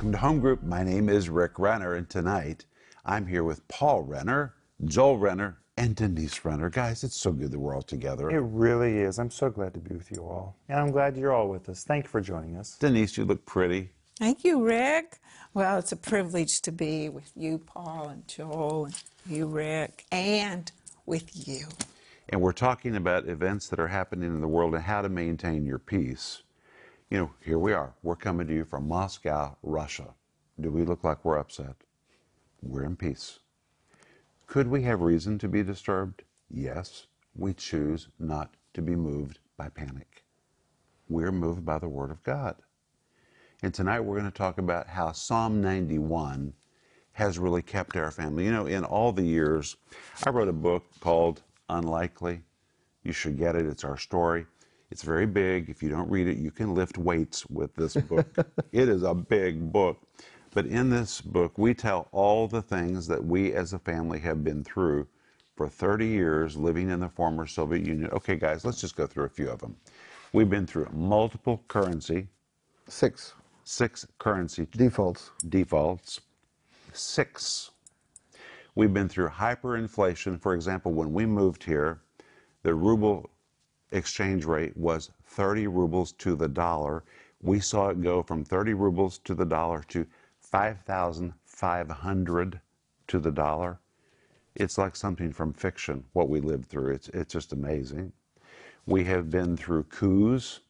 Welcome to Home Group. My name is Rick Renner, and tonight I'm here with Paul Renner, Joel Renner, and Denise Renner. Guys, it's so good that we're all together. It really is. I'm so glad to be with you all. And I'm glad you're all with us. Thank you for joining us. Denise, you look pretty. Thank you, Rick. Well, it's a privilege to be with you, Paul, and Joel, and you, Rick, and with you. And we're talking about events that are happening in the world and how to maintain your peace. You know, here we are. We're coming to you from Moscow, Russia. Do we look like we're upset? We're in peace. Could we have reason to be disturbed? Yes. We choose not to be moved by panic. We're moved by the Word of God. And tonight we're going to talk about how Psalm 91 has really kept our family. You know, in all the years, I wrote a book called Unlikely. You should get it, it's our story. It's very big. If you don't read it, you can lift weights with this book. it is a big book. But in this book, we tell all the things that we as a family have been through for 30 years living in the former Soviet Union. Okay, guys, let's just go through a few of them. We've been through multiple currency, Six six currency defaults. defaults, six. We've been through hyperinflation. For example, when we moved here, the ruble exchange rate was 30 rubles to the dollar. We saw it go from 30 rubles to the dollar to 5,500 to the dollar. It's like something from fiction, what we lived through. It's, it's just amazing. We have been through coups.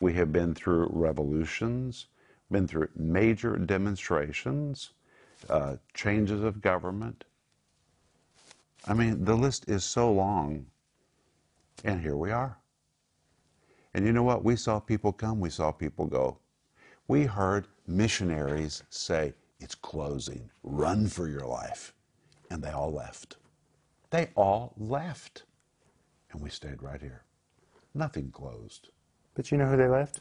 We have been through revolutions, been through major demonstrations, uh, changes of government. I mean, the list is so long. And here we are. And you know what? We saw people come, we saw people go. We heard missionaries say, It's closing, run for your life. And they all left. They all left. And we stayed right here. Nothing closed. But you know who they left?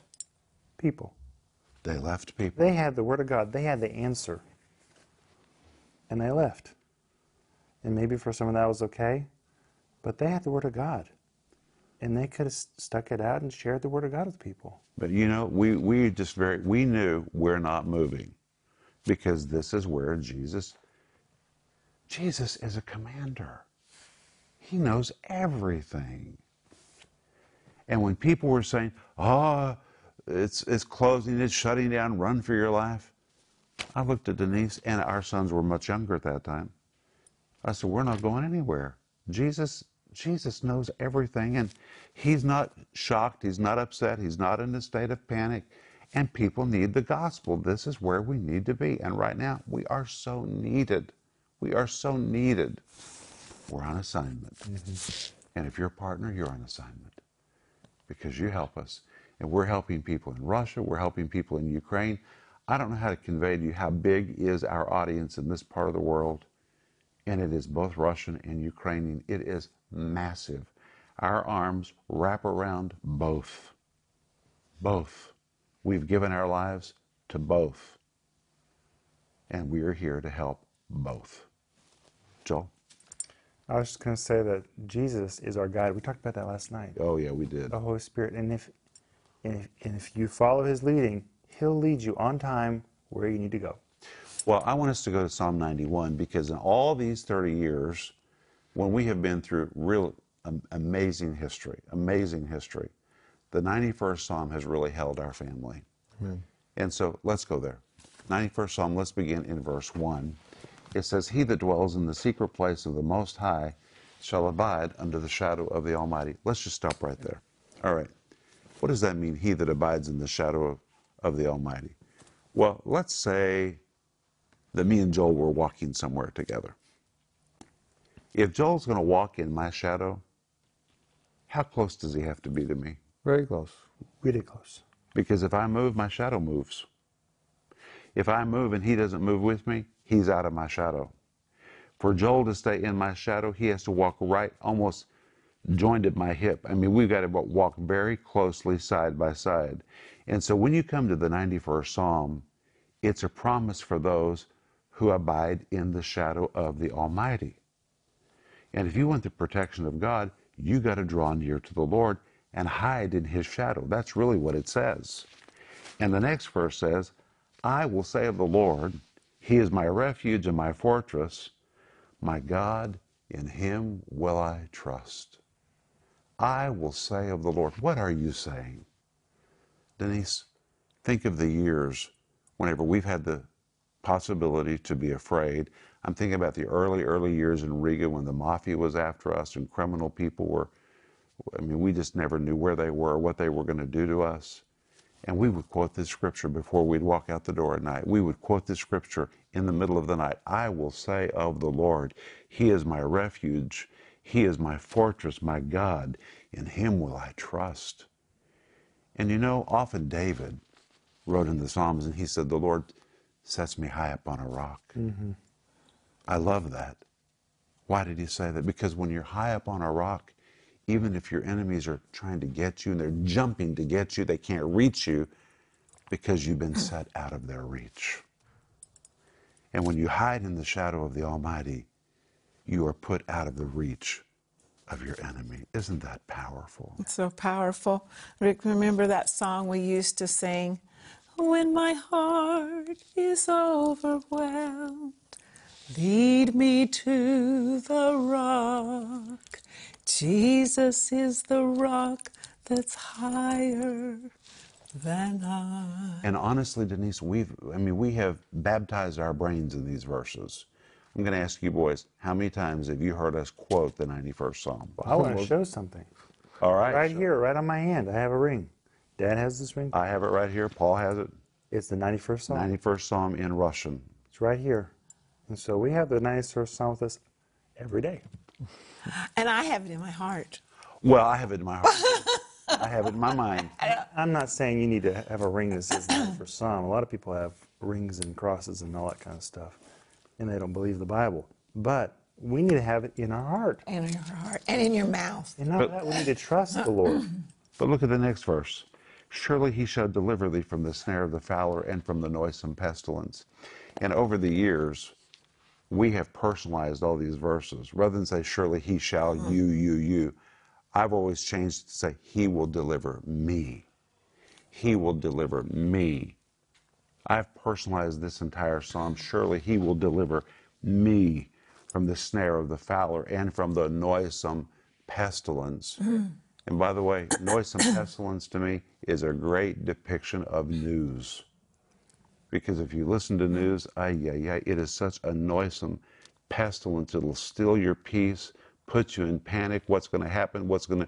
People. They left people. They had the Word of God, they had the answer. And they left. And maybe for some of that was okay, but they had the Word of God. And they could have stuck it out and shared the Word of God with people. But you know, we, we just very, we knew we're not moving because this is where Jesus, Jesus is a commander. He knows everything. And when people were saying, oh, it's, it's closing, it's shutting down, run for your life, I looked at Denise, and our sons were much younger at that time. I said, we're not going anywhere. Jesus, Jesus knows everything, and he's not shocked, he's not upset, he's not in a state of panic. And people need the gospel. This is where we need to be. And right now, we are so needed. We are so needed. We're on assignment. Mm-hmm. And if you're a partner, you're on assignment because you help us. And we're helping people in Russia, we're helping people in Ukraine. I don't know how to convey to you how big is our audience in this part of the world. And it is both Russian and Ukrainian. It is massive. Our arms wrap around both. Both. We've given our lives to both. And we are here to help both. Joel? I was just going to say that Jesus is our guide. We talked about that last night. Oh, yeah, we did. The Holy Spirit. And if, and if, and if you follow His leading, He'll lead you on time where you need to go. Well, I want us to go to Psalm 91 because in all these 30 years, when we have been through real um, amazing history, amazing history, the 91st Psalm has really held our family. Amen. And so let's go there. 91st Psalm, let's begin in verse 1. It says, He that dwells in the secret place of the Most High shall abide under the shadow of the Almighty. Let's just stop right there. All right. What does that mean, he that abides in the shadow of, of the Almighty? Well, let's say that me and Joel were walking somewhere together. If Joel's going to walk in my shadow, how close does he have to be to me? Very close. Really close. Because if I move, my shadow moves. If I move and he doesn't move with me, he's out of my shadow. For Joel to stay in my shadow, he has to walk right, almost joined at my hip. I mean, we've got to walk very closely side by side. And so when you come to the 91st Psalm, it's a promise for those who abide in the shadow of the Almighty. And if you want the protection of God, you got to draw near to the Lord and hide in his shadow. That's really what it says. And the next verse says, I will say of the Lord, He is my refuge and my fortress. My God, in Him will I trust. I will say of the Lord, what are you saying? Denise, think of the years whenever we've had the possibility to be afraid. I'm thinking about the early, early years in Riga when the mafia was after us and criminal people were, I mean, we just never knew where they were, what they were going to do to us. And we would quote this scripture before we'd walk out the door at night. We would quote this scripture in the middle of the night. I will say of the Lord, He is my refuge. He is my fortress, my God. In Him will I trust. And you know, often David wrote in the Psalms and he said, The Lord sets me high up on a rock. Mm-hmm. I love that. Why did he say that? Because when you're high up on a rock, even if your enemies are trying to get you and they're jumping to get you, they can't reach you because you've been set out of their reach. And when you hide in the shadow of the Almighty, you are put out of the reach of your enemy. Isn't that powerful? It's so powerful. Rick, remember that song we used to sing? When my heart is overwhelmed, lead me to the rock. Jesus is the rock that's higher than I. And honestly, Denise, we've, I mean, we have baptized our brains in these verses. I'm going to ask you boys, how many times have you heard us quote the 91st Psalm? I want to show something. All right. Right so here, right on my hand, I have a ring. Dad has this ring. I have it right here. Paul has it. It's the 91st Psalm. 91st Psalm in Russian. It's right here. And so we have the 91st Psalm with us every day. And I have it in my heart. Well, I have it in my heart. I have it in my mind. I'm not saying you need to have a ring that says 91st Psalm. A lot of people have rings and crosses and all that kind of stuff, and they don't believe the Bible. But we need to have it in our heart. And in your heart. And in your mouth. You know But- that? We need to trust the Lord. But look at the next verse. Surely he shall deliver thee from the snare of the fowler and from the noisome pestilence. And over the years, we have personalized all these verses. Rather than say, surely he shall, mm-hmm. you, you, you, I've always changed to say, he will deliver me. He will deliver me. I've personalized this entire psalm. Surely he will deliver me from the snare of the fowler and from the noisome pestilence. Mm. And by the way, noisome pestilence to me is a great depiction of news. Because if you listen to news, ay, ay, ay, it is such a noisome pestilence. It'll steal your peace, put you in panic. What's going to happen? What's going to.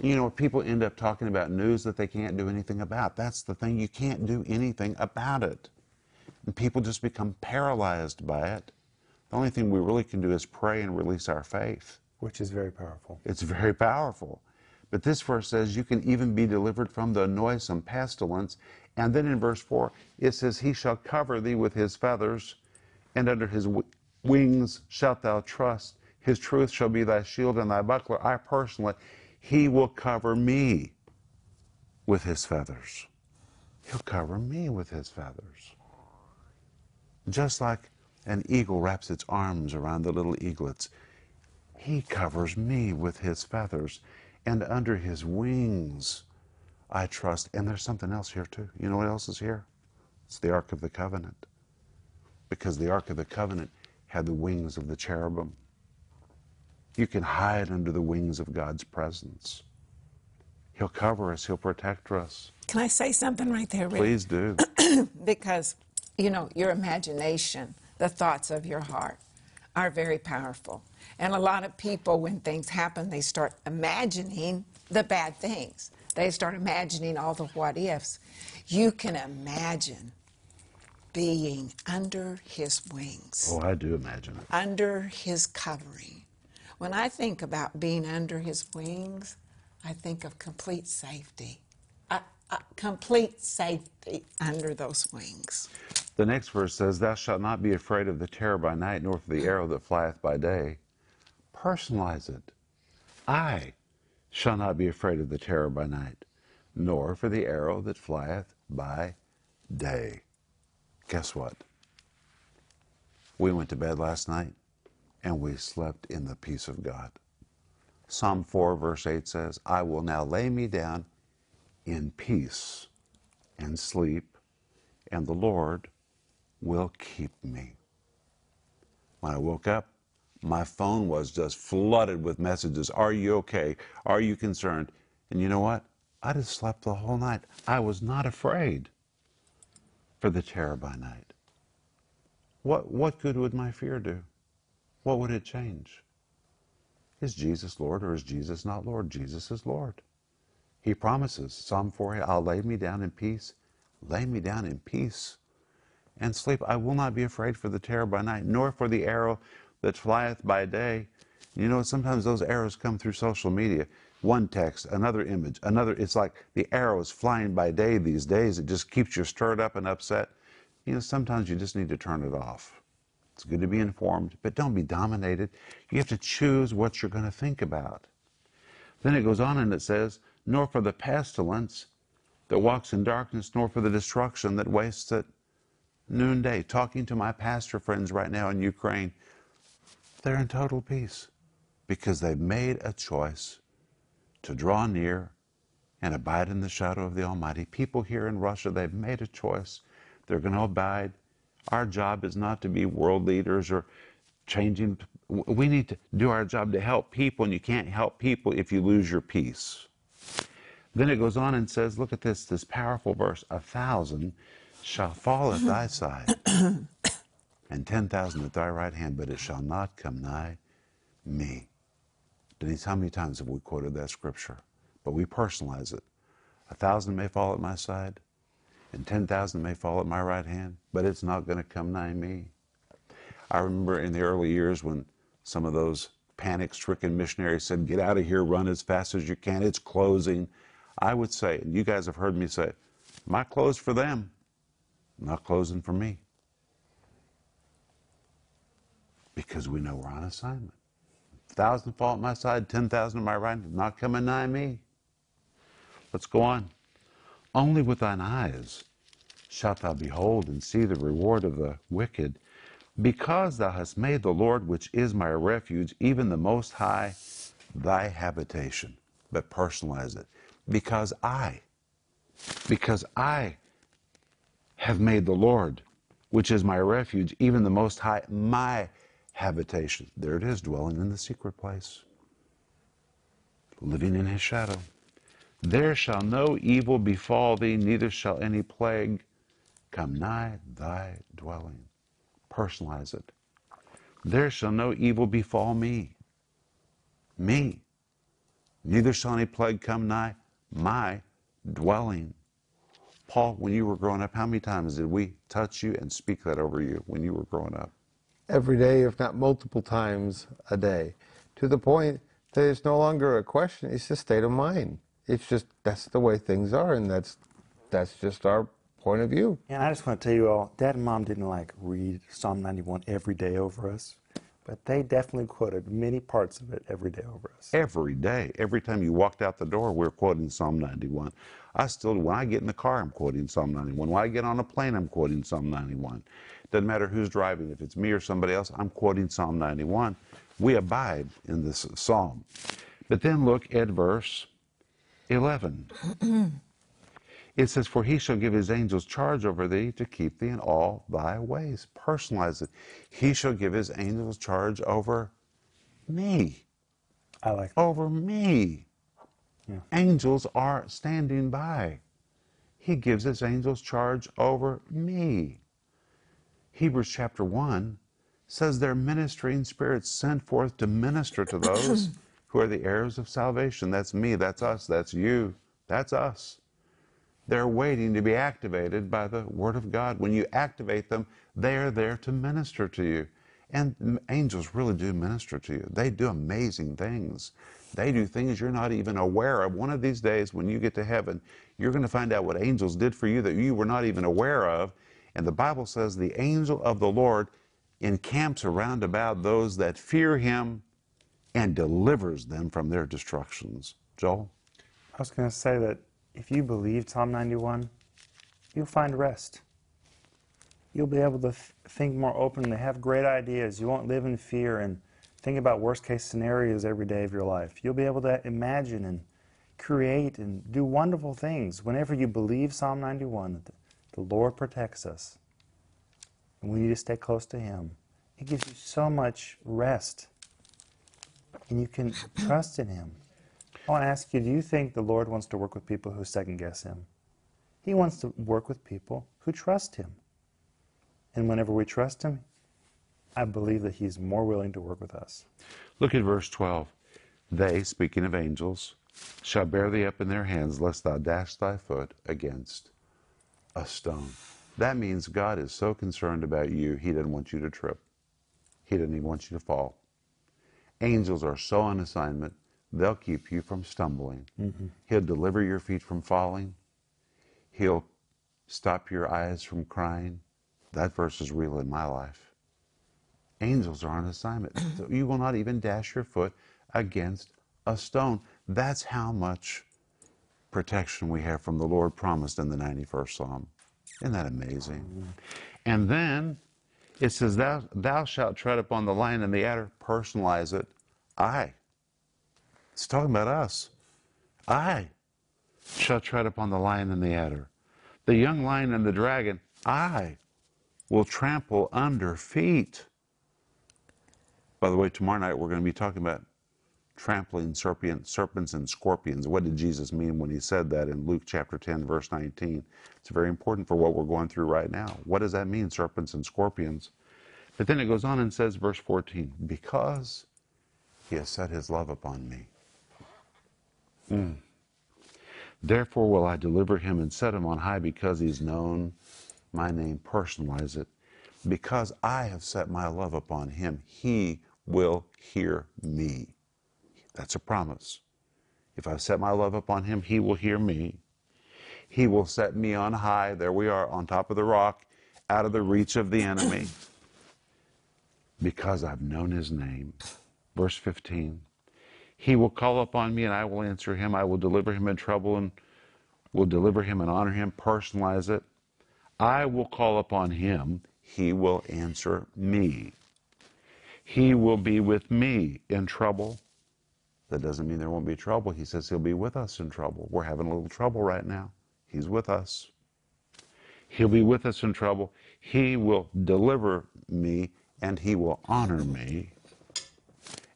You know, people end up talking about news that they can't do anything about. That's the thing. You can't do anything about it. And people just become paralyzed by it. The only thing we really can do is pray and release our faith. which is very powerful. It's very powerful. But this verse says you can even be delivered from the noisome pestilence. And then in verse 4, it says, He shall cover thee with his feathers, and under his w- wings shalt thou trust. His truth shall be thy shield and thy buckler. I personally, He will cover me with his feathers. He'll cover me with his feathers. Just like an eagle wraps its arms around the little eaglets, he covers me with his feathers, and under his wings I trust. And there's something else here, too. You know what else is here? It's the Ark of the Covenant. Because the Ark of the Covenant had the wings of the cherubim. You can hide under the wings of God's presence. He'll cover us, He'll protect us. Can I say something right there, Rick? Please do. because you know your imagination the thoughts of your heart are very powerful. And a lot of people when things happen they start imagining the bad things. They start imagining all the what ifs. You can imagine being under his wings. Oh, I do imagine it. under his covering. When i think about being under his wings i think of complete safety. Uh, uh, complete safety under those wings The next verse says, Thou shalt not be afraid of the terror by night, nor for the mm. arrow that flieth by day. Personalize it. I shall not be afraid of the terror by night, nor for the arrow that flieth by day. Guess what? We went to bed last night and we slept in the peace of God. Psalm 4, verse 8 says, I will now lay me down in peace and sleep, and the Lord will keep me. When I woke up, my phone was just flooded with messages. Are you okay? Are you concerned? And you know what? I just slept the whole night. I was not afraid for the terror by night. What, what good would my fear do? What would it change? Is Jesus Lord or is Jesus not Lord? Jesus is Lord. He promises, Psalm 4, I'll lay me down in peace. Lay me down in peace and sleep. I will not be afraid for the terror by night, nor for the arrow that flieth by day. You know, sometimes those arrows come through social media. One text, another image, another. It's like the arrows flying by day these days. It just keeps you stirred up and upset. You know, sometimes you just need to turn it off. It's good to be informed, but don't be dominated. You have to choose what you're going to think about. Then it goes on and it says, nor for the pestilence that walks in darkness, nor for the destruction that wastes at noonday. Talking to my pastor friends right now in Ukraine, they're in total peace because they've made a choice to draw near and abide in the shadow of the Almighty. People here in Russia, they've made a choice. They're going to abide. Our job is not to be world leaders or changing. We need to do our job to help people, and you can't help people if you lose your peace. Then it goes on and says, look at this, this powerful verse. A thousand shall fall at thy side, and ten thousand at thy right hand, but it shall not come nigh me. Denise, how many times have we quoted that scripture? But we personalize it. A thousand may fall at my side, and ten thousand may fall at my right hand, but it's not going to come nigh me. I remember in the early years when some of those panic stricken missionaries said, Get out of here, run as fast as you can, it's closing. I would say, and you guys have heard me say, My closed for them, not closing for me. Because we know we're on assignment. A Thousand fall at my side, ten thousand at my right, not coming nigh me. Let's go on. Only with thine eyes shalt thou behold and see the reward of the wicked, because thou hast made the Lord, which is my refuge, even the Most High, thy habitation. But personalize it. Because I, because I have made the Lord, which is my refuge, even the Most High, my habitation. There it is, dwelling in the secret place, living in his shadow. There shall no evil befall thee, neither shall any plague come nigh thy dwelling. Personalize it. There shall no evil befall me. Me. Neither shall any plague come nigh my dwelling. Paul, when you were growing up, how many times did we touch you and speak that over you when you were growing up? Every day, if not multiple times a day, to the point that it's no longer a question, it's a state of mind. It's just that's the way things are, and that's that's just our point of view. And I just want to tell you all, Dad and Mom didn't like read Psalm 91 every day over us, but they definitely quoted many parts of it every day over us. Every day, every time you walked out the door, we're quoting Psalm 91. I still, when I get in the car, I'm quoting Psalm 91. When I get on a plane, I'm quoting Psalm 91. Doesn't matter who's driving, if it's me or somebody else, I'm quoting Psalm 91. We abide in this psalm. But then look at verse 11. it says, For he shall give his angels charge over thee to keep thee in all thy ways. Personalize it. He shall give his angels charge over me. I like that. Over me. Yeah. Angels are standing by. He gives his angels charge over me. Hebrews chapter 1 says they're ministering spirits sent forth to minister to those who are the heirs of salvation. That's me, that's us, that's you, that's us. They're waiting to be activated by the Word of God. When you activate them, they are there to minister to you. And angels really do minister to you. They do amazing things. They do things you're not even aware of. One of these days, when you get to heaven, you're going to find out what angels did for you that you were not even aware of. And the Bible says the angel of the Lord encamps around about those that fear him and delivers them from their destructions. Joel? I was going to say that if you believe Psalm 91, you'll find rest. You'll be able to th- think more openly, have great ideas. You won't live in fear and think about worst case scenarios every day of your life. You'll be able to imagine and create and do wonderful things whenever you believe Psalm 91 that the Lord protects us. and we need to stay close to Him. It gives you so much rest, and you can trust in Him. I want to ask you do you think the Lord wants to work with people who second guess Him? He wants to work with people who trust Him. And whenever we trust Him, I believe that He's more willing to work with us. Look at verse 12. They, speaking of angels, shall bear thee up in their hands, lest thou dash thy foot against a stone. That means God is so concerned about you, He doesn't want you to trip. He doesn't even want you to fall. Angels are so on assignment, they'll keep you from stumbling. Mm-hmm. He'll deliver your feet from falling. He'll stop your eyes from crying. That verse is real in my life. Angels are on assignment. so you will not even dash your foot against a stone. That's how much protection we have from the Lord promised in the 91st Psalm. Isn't that amazing? And then it says, Thou, thou shalt tread upon the lion and the adder. Personalize it. I. It's talking about us. I shall tread upon the lion and the adder. The young lion and the dragon, I will trample under feet. By the way, tomorrow night we're going to be talking about trampling serpent, serpents and scorpions. What did Jesus mean when he said that in Luke chapter 10, verse 19? It's very important for what we're going through right now. What does that mean, serpents and scorpions? But then it goes on and says, verse 14, because he has set his love upon me. Mm. Therefore will I deliver him and set him on high because he's known my name. Personalize it. Because I have set my love upon him, he will hear me. That's a promise. If I set my love upon him, he will hear me. He will set me on high. There we are, on top of the rock, out of the reach of the enemy. Because I've known his name. Verse 15. He will call upon me and I will answer him. I will deliver him in trouble and will deliver him and honor him. Personalize it. I will call upon him. He will answer me. He will be with me in trouble. That doesn't mean there won't be trouble. He says he'll be with us in trouble. We're having a little trouble right now. He's with us. He'll be with us in trouble. He will deliver me and he will honor me.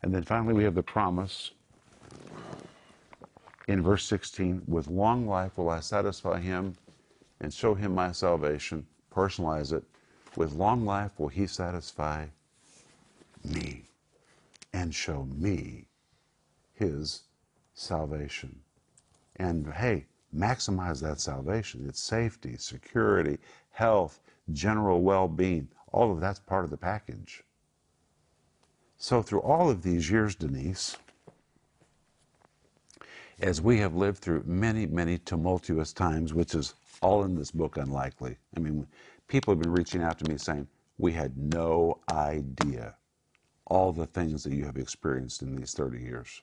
And then finally, we have the promise in verse 16 with long life will I satisfy him and show him my salvation. Personalize it. With long life will he satisfy me and show me his salvation. And hey, maximize that salvation. It's safety, security, health, general well being. All of that's part of the package. So, through all of these years, Denise, as we have lived through many, many tumultuous times, which is all in this book unlikely. I mean, people have been reaching out to me saying, We had no idea all the things that you have experienced in these 30 years.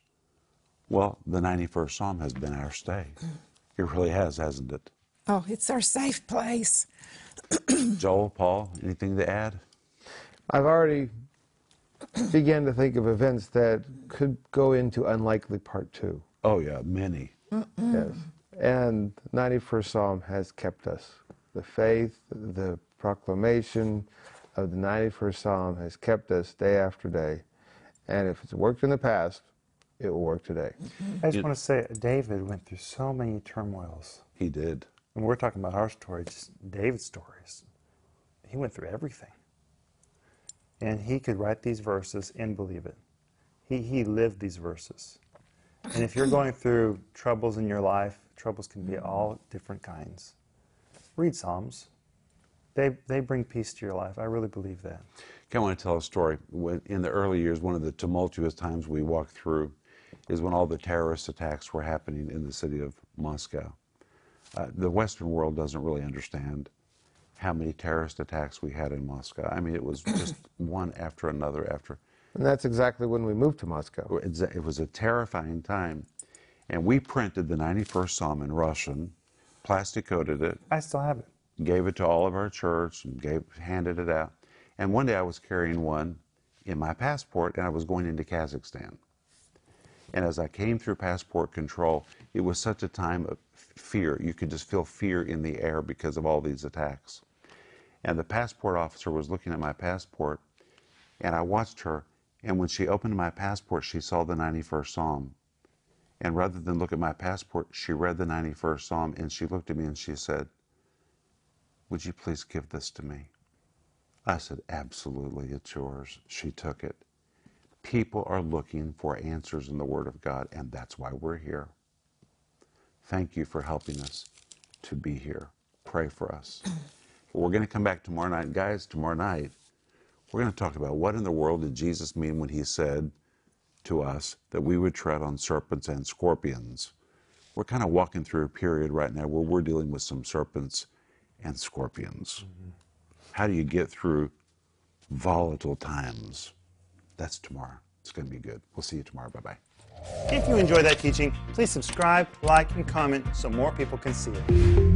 Well, the 91st Psalm has been our stay. It really has, hasn't it? Oh, it's our safe place. Joel, Paul, anything to add? I've already began to think of events that could go into unlikely part two. Oh, yeah, many. Yes. And 91st Psalm has kept us. The faith, the proclamation of the 91st Psalm has kept us day after day. And if it's worked in the past, it will work today. I just want to say, David went through so many turmoils. He did. And we're talking about our story, just David's stories. He went through everything. And he could write these verses and believe it. He, he lived these verses. And if you're going through troubles in your life, troubles can be all different kinds. Read Psalms. They, they bring peace to your life. I really believe that. Okay, I want to tell a story. When, in the early years, one of the tumultuous times we walked through is when all the terrorist attacks were happening in the city of Moscow. Uh, the Western world doesn't really understand how many terrorist attacks we had in Moscow. I mean, it was just one after another after. And that's exactly when we moved to Moscow. It was a terrifying time. And we printed the 91st Psalm in Russian, plastic coated it, I still have it. gave it to all of our church and gave handed it out. And one day I was carrying one in my passport and I was going into Kazakhstan. And as I came through passport control, it was such a time of fear. You could just feel fear in the air because of all these attacks. And the passport officer was looking at my passport, and I watched her. And when she opened my passport, she saw the 91st Psalm. And rather than look at my passport, she read the 91st Psalm and she looked at me and she said, Would you please give this to me? I said, Absolutely, it's yours. She took it. People are looking for answers in the Word of God, and that's why we're here. Thank you for helping us to be here. Pray for us. We're going to come back tomorrow night. Guys, tomorrow night, we're going to talk about what in the world did Jesus mean when he said to us that we would tread on serpents and scorpions. We're kind of walking through a period right now where we're dealing with some serpents and scorpions. Mm-hmm. How do you get through volatile times? That's tomorrow. It's going to be good. We'll see you tomorrow. Bye bye. If you enjoyed that teaching, please subscribe, like, and comment so more people can see it.